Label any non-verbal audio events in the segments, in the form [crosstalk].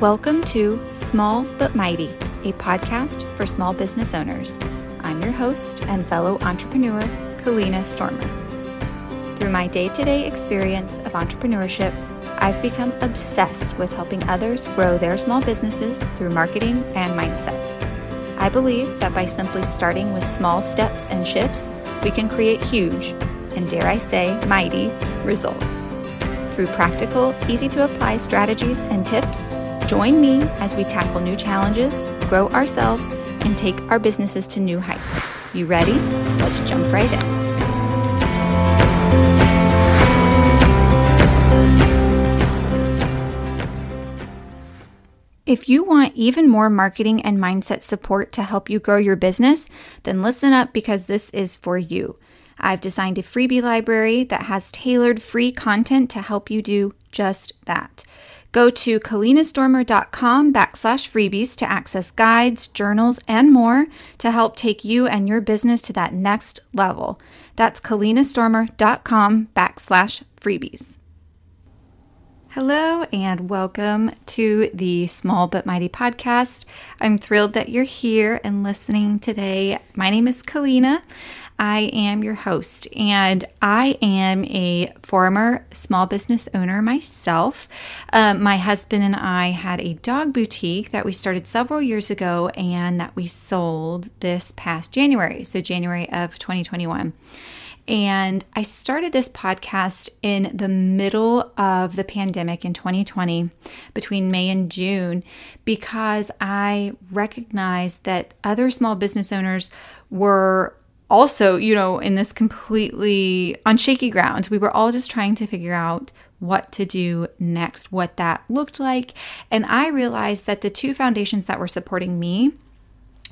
Welcome to Small But Mighty, a podcast for small business owners. I'm your host and fellow entrepreneur, Kalina Stormer. Through my day to day experience of entrepreneurship, I've become obsessed with helping others grow their small businesses through marketing and mindset. I believe that by simply starting with small steps and shifts, we can create huge, and dare I say, mighty results. Through practical, easy to apply strategies and tips, Join me as we tackle new challenges, grow ourselves, and take our businesses to new heights. You ready? Let's jump right in. If you want even more marketing and mindset support to help you grow your business, then listen up because this is for you. I've designed a freebie library that has tailored free content to help you do just that. Go to kalinastormer.com backslash freebies to access guides, journals, and more to help take you and your business to that next level. That's kalinastormer.com backslash freebies. Hello and welcome to the Small But Mighty podcast. I'm thrilled that you're here and listening today. My name is Kalina. I am your host, and I am a former small business owner myself. Um, my husband and I had a dog boutique that we started several years ago and that we sold this past January, so January of 2021. And I started this podcast in the middle of the pandemic in 2020, between May and June, because I recognized that other small business owners were also, you know, in this completely on shaky ground. We were all just trying to figure out what to do next, what that looked like. And I realized that the two foundations that were supporting me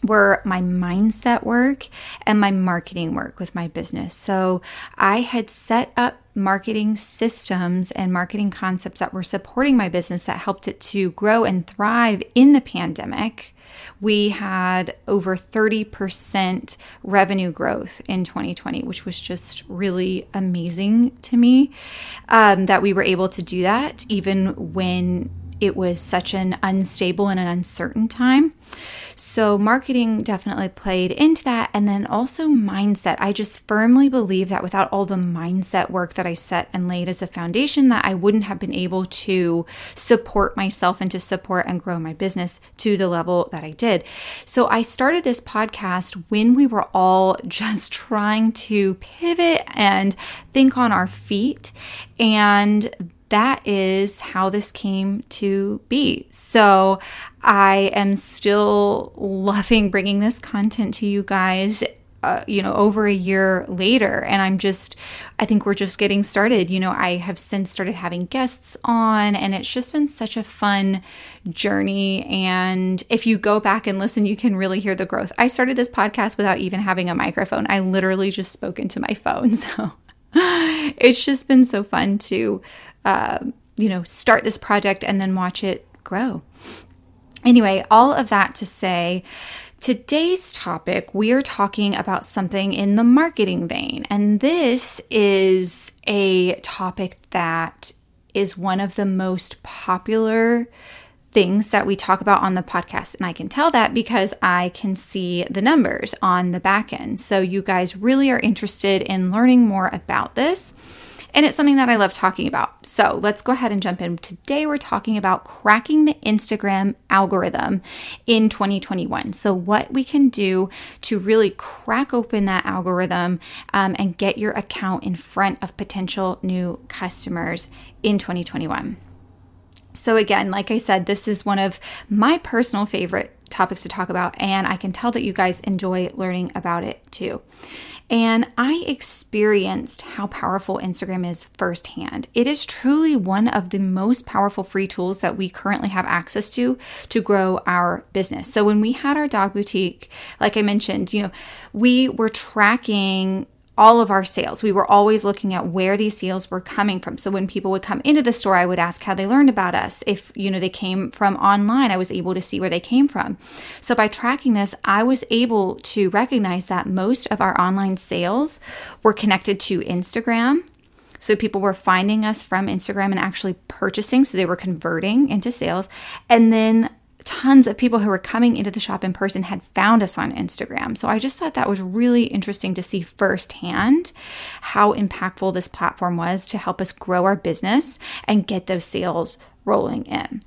were my mindset work and my marketing work with my business. So I had set up marketing systems and marketing concepts that were supporting my business that helped it to grow and thrive in the pandemic we had over 30% revenue growth in 2020, which was just really amazing to me um, that we were able to do that even when it was such an unstable and an uncertain time. So, marketing definitely played into that. And then also mindset. I just firmly believe that without all the mindset work that I set and laid as a foundation, that I wouldn't have been able to support myself and to support and grow my business to the level that I did. So, I started this podcast when we were all [laughs] just trying to pivot and think on our feet. And that is how this came to be. So I am still loving bringing this content to you guys. Uh, you know, over a year later, and I'm just, I think we're just getting started. You know, I have since started having guests on, and it's just been such a fun journey. And if you go back and listen, you can really hear the growth. I started this podcast without even having a microphone, I literally just spoke into my phone. [laughs] So it's just been so fun to uh, you know, start this project and then watch it grow. Anyway, all of that to say, Today's topic, we are talking about something in the marketing vein. And this is a topic that is one of the most popular things that we talk about on the podcast. And I can tell that because I can see the numbers on the back end. So you guys really are interested in learning more about this and it's something that I love talking about. So let's go ahead and jump in. Today, we're talking about cracking the Instagram algorithm in 2021. So, what we can do to really crack open that algorithm um, and get your account in front of potential new customers in 2021. So, again, like I said, this is one of my personal favorite topics to talk about, and I can tell that you guys enjoy learning about it too. And I experienced how powerful Instagram is firsthand. It is truly one of the most powerful free tools that we currently have access to to grow our business. So when we had our dog boutique, like I mentioned, you know, we were tracking all of our sales. We were always looking at where these sales were coming from. So when people would come into the store, I would ask how they learned about us. If, you know, they came from online, I was able to see where they came from. So by tracking this, I was able to recognize that most of our online sales were connected to Instagram So people were finding us from Instagram and actually purchasing. So they were converting into sales. And then tons of people who were coming into the shop in person had found us on Instagram. So I just thought that was really interesting to see firsthand how impactful this platform was to help us grow our business and get those sales rolling in.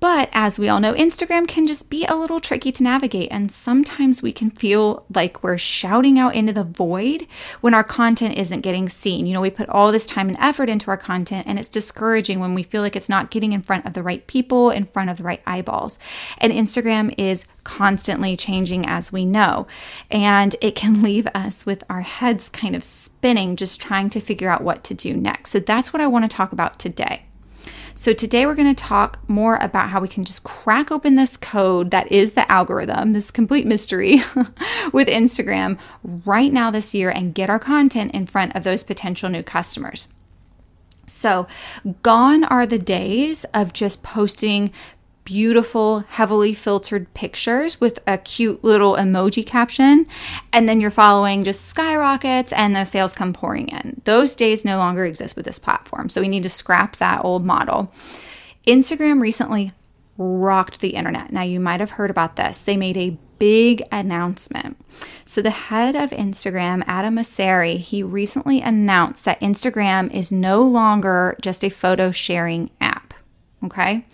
But as we all know, Instagram can just be a little tricky to navigate, and sometimes we can feel like we're shouting out into the void when our content isn't getting seen. You know, we put all this time and effort into our content, and it's discouraging when we feel like it's not getting in front of the right people, in front of the right eyeballs. And Instagram is constantly changing, as we know, and it can [laughs] leave us with our heads kind of spinning, just trying to figure out what to do next. So that's what I want to talk about today. So, today we're going to talk more about how we can just crack open this code that is the algorithm, this complete mystery [laughs] with Instagram right now this year and get our content in front of those potential new customers. So, gone are the days of just posting beautiful, heavily filtered pictures with a cute little emoji caption, and then you're following just skyrockets and the sales come pouring in. Those days no longer exist with this platform. So we need to scrap that old model. Instagram recently rocked the internet. Now, you might have heard about this. They made a big announcement. So, the head of Instagram, Adam Mosseri, he recently announced that Instagram is no longer just a photo sharing app. Okay.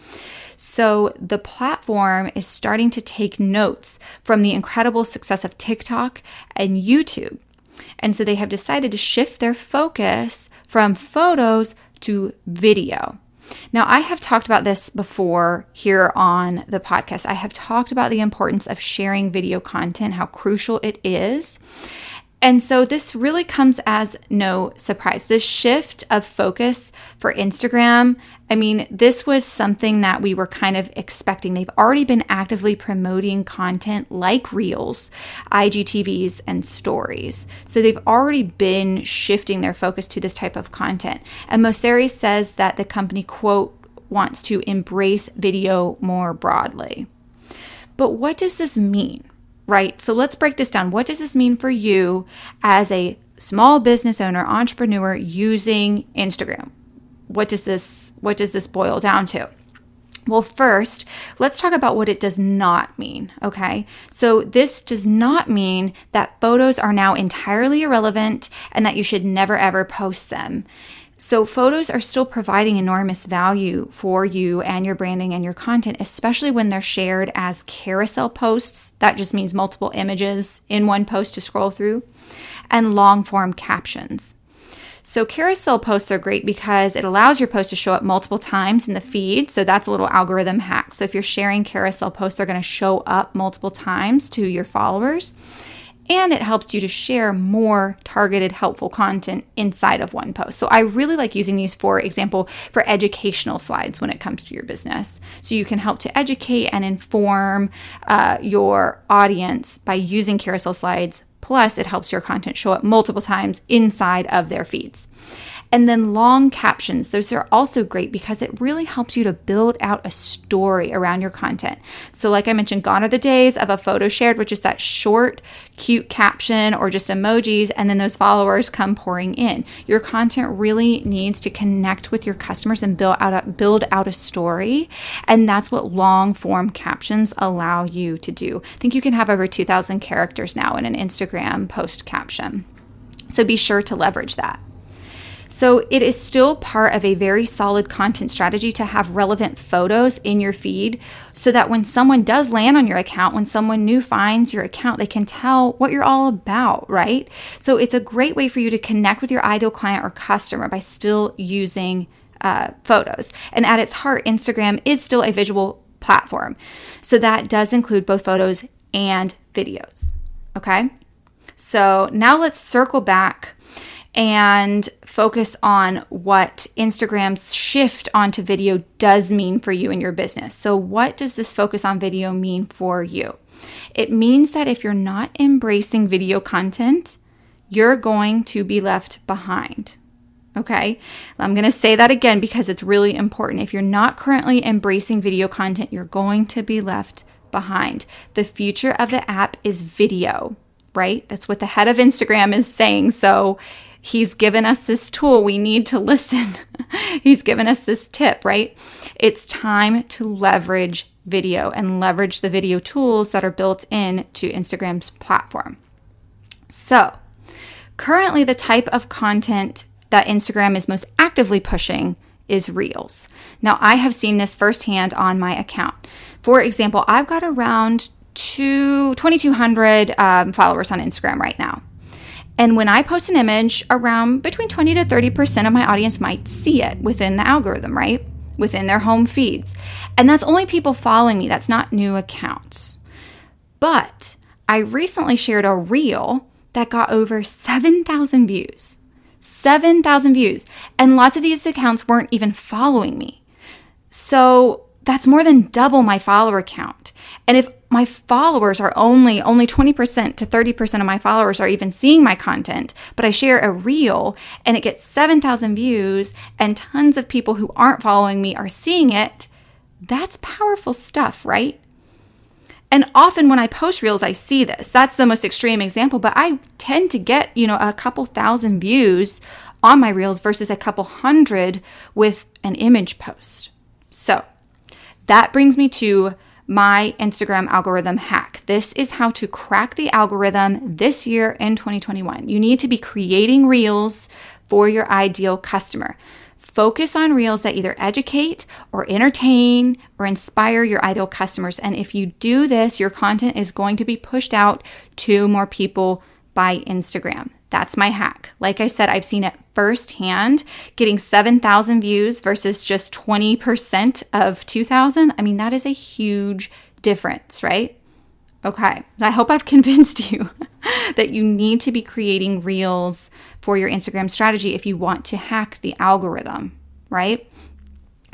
So the platform is starting to take notes from the incredible success of TikTok and YouTube. And so they have decided to shift their focus from photos to video. Now, I have talked about this before here on the podcast. I have talked about the importance of sharing video content, how crucial it is. And so this really comes as no surprise. This shift of focus for Instagram, I mean, this was something that we were kind of expecting. They've already been actively promoting content like Reels, IGTVs, and stories. So they've already been shifting their focus to this type of content. And Mosseri says that the company, quote, wants to embrace video more broadly. But what does this mean? Right? So let's break this down. What does this mean for you as a small business owner, entrepreneur using Instagram? What does this what does this boil down to? Well, first, let's talk about what it does not mean, okay? So, this does not mean that photos are now entirely irrelevant and that you should never ever post them. So, photos are still providing enormous value for you and your branding and your content, especially when they're shared as carousel posts. That just means multiple images in one post to scroll through, and long form captions. So, carousel posts are great because it allows your post to show up multiple times in the feed. So, that's a little algorithm hack. So, if you're sharing carousel posts, they're going to show up multiple times to your followers and it helps you to share more targeted helpful content inside of one post. So I really like using these for example for educational slides when it comes to your business. So you can help to educate and inform uh, your audience by using carousel slides. Plus, it helps your content show up multiple times inside of their feeds. And then long captions, those are also great because it really helps you to build out a story around your content. So, like I mentioned, gone are the days of a photo shared, which is that short, cute caption or just emojis, and then those followers come pouring in. Your content really needs to connect with your customers and build out a, build out a story. And that's what long form captions allow you to do. I think you can have over 2,000 characters now in an Instagram post caption. So be sure to leverage that. So it is still part of a very solid content strategy to have relevant photos in your feed so that when someone does land on your account, when someone new finds your account, they can tell what you're all about, right? So it's a great way for you to connect with your ideal client or customer by still using uh, photos. And at its heart, Instagram is still a visual platform. So that does include both photos and videos. Okay. So now let's circle back and focus on what Instagram's shift onto video does mean for you and your business. So, what does this focus on video mean for you? It means that if you're not embracing video content, you're going to be left behind. Okay, I'm going to say that again because it's really important. If you're not currently embracing video content, you're going to be left behind. The future of the app is video, right? That's what the head of Instagram is saying. So He's given us this tool. We need to listen. [laughs] He's given us this tip, right? It's time to leverage video and leverage the video tools that are built in to Instagram's platform. So, currently, the type of content that Instagram is most actively pushing is Reels. Now, I have seen this firsthand on my account. For example, I've got around two, 2,200 um, followers on Instagram right now. And when I post an image, around between 20 to 30% of my audience might see it within the algorithm, right? Within their home feeds. And that's only people following me, that's not new accounts. But I recently shared a reel that got over 7,000 views. 7,000 views. And lots of these accounts weren't even following me. So that's more than double my follower count. And if my followers are only only 20% to 30% of my followers are even seeing my content, but I share a reel and it gets 7,000 views and tons of people who aren't following me are seeing it, that's powerful stuff, right? And often when I post reels, I see this. That's the most extreme example, but I tend to get, you know, a couple thousand views on my reels versus a couple hundred with an image post. So that brings me to my Instagram algorithm hack. This is how to crack the algorithm this year in 2021. You need to be creating reels for your ideal customer. Focus on reels that either educate or entertain or inspire your ideal customers. And if you do this, your content is going to be pushed out to more people by Instagram. That's my hack. Like I said, I've seen it firsthand getting 7,000 views versus just 20% of 2,000. I mean, that is a huge difference, right? Okay, I hope I've [laughs] convinced you that you need to be creating reels for your Instagram strategy if you want to hack the algorithm, right?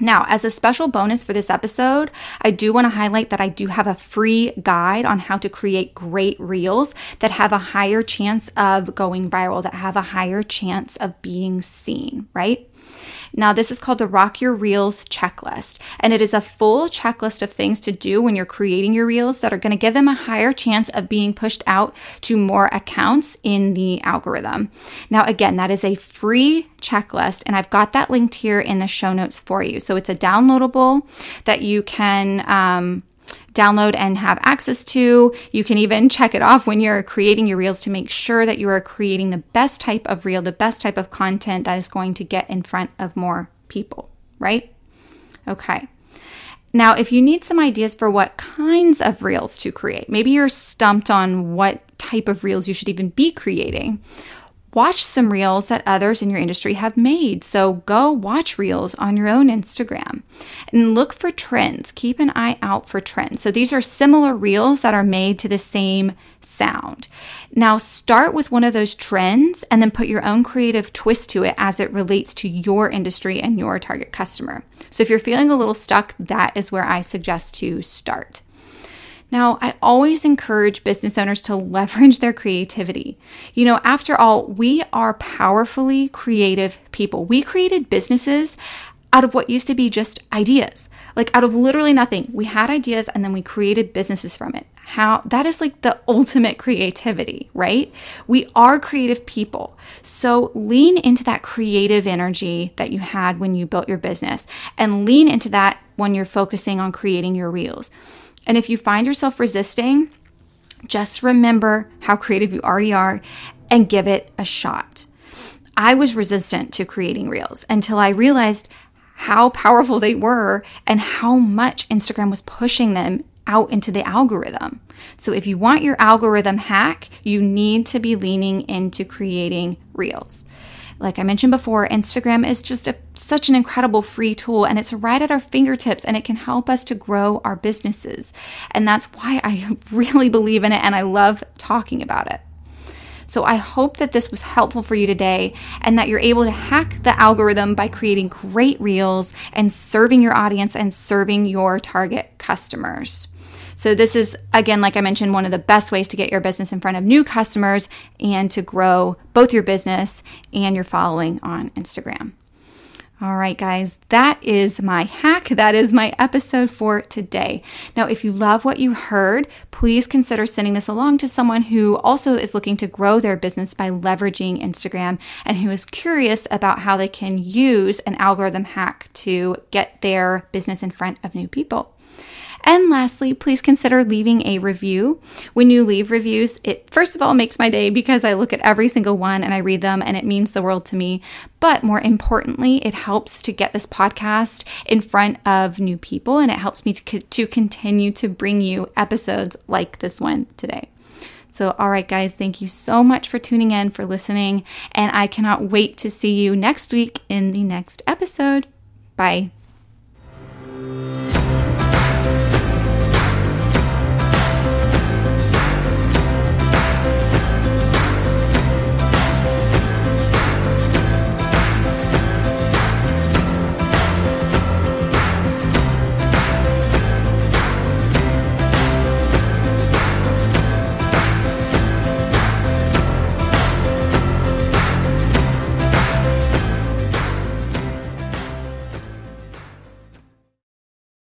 Now, as a special bonus for this episode, I do want to highlight that I do have a free guide on how to create great reels that have a higher chance of going viral, that have a higher chance of being seen, right? Now, this is called the Rock Your Reels checklist, and it is a full checklist of things to do when you're creating your reels that are going to give them a higher chance of being pushed out to more accounts in the algorithm. Now, again, that is a free checklist, and I've got that linked here in the show notes for you. So it's a downloadable that you can. Um, download and have access to. You can even check it off when you're creating your reels to make sure that you are creating the best type of reel, the best type of content that is going to get in front of more people, right? Okay. Now, if you need some ideas for what kinds of reels to create, maybe you're stumped on what type of reels you should even be creating, watch some reels that others in your industry have made. So go watch reels on your own Instagram and look for trends. Keep an eye out for trends. So these are similar reels that are made to the same sound. Now start with one of those trends and then put your own creative twist to it as it relates to your industry and your target customer. So if you're feeling a little stuck, that is where I suggest to start. Now, I always encourage business owners to leverage their creativity. You know, after all, we are powerfully creative people. We created businesses out of what used to be just ideas, like out of literally nothing. We had ideas and then we created businesses from it. How that is like the ultimate creativity, right? We are creative people. So lean into that creative energy that you had when you built your business and lean into that when you're focusing on creating your reels. And if you find yourself resisting, just remember how creative you already are and give it a shot. I was resistant to creating reels until I realized how powerful they were and how much Instagram was pushing them out into the algorithm. So if you want your algorithm hack, you need to be leaning into creating reels. Like I mentioned before, Instagram is just a, such an incredible free tool and it's right at our fingertips and it can help us to grow our businesses. And that's why I [laughs] really believe in it and I love talking about it. So I hope that this was helpful for you today and that you're able to hack the algorithm by creating great reels and serving your audience and serving your target customers. So, this is, again, like I mentioned, one of the best ways to get your business in front of new customers and to grow both your business and your following on Instagram. All right, guys, that is my hack. That is my episode for today. Now, if you love what you heard, please consider sending this along to someone who also is looking to grow their business by leveraging Instagram and who is curious about how they can use an algorithm hack to get their business in front of new people. And lastly, please consider leaving a review. When you leave reviews, it first of all makes my day because I look at every single one and I read them and it means the world to me. But more importantly, it helps to get this podcast in front of new people and it helps me to, to continue to bring you episodes like this one today. So, all right, guys, thank you so much for tuning in, for listening, and I cannot wait to see you next week in the next episode. Bye.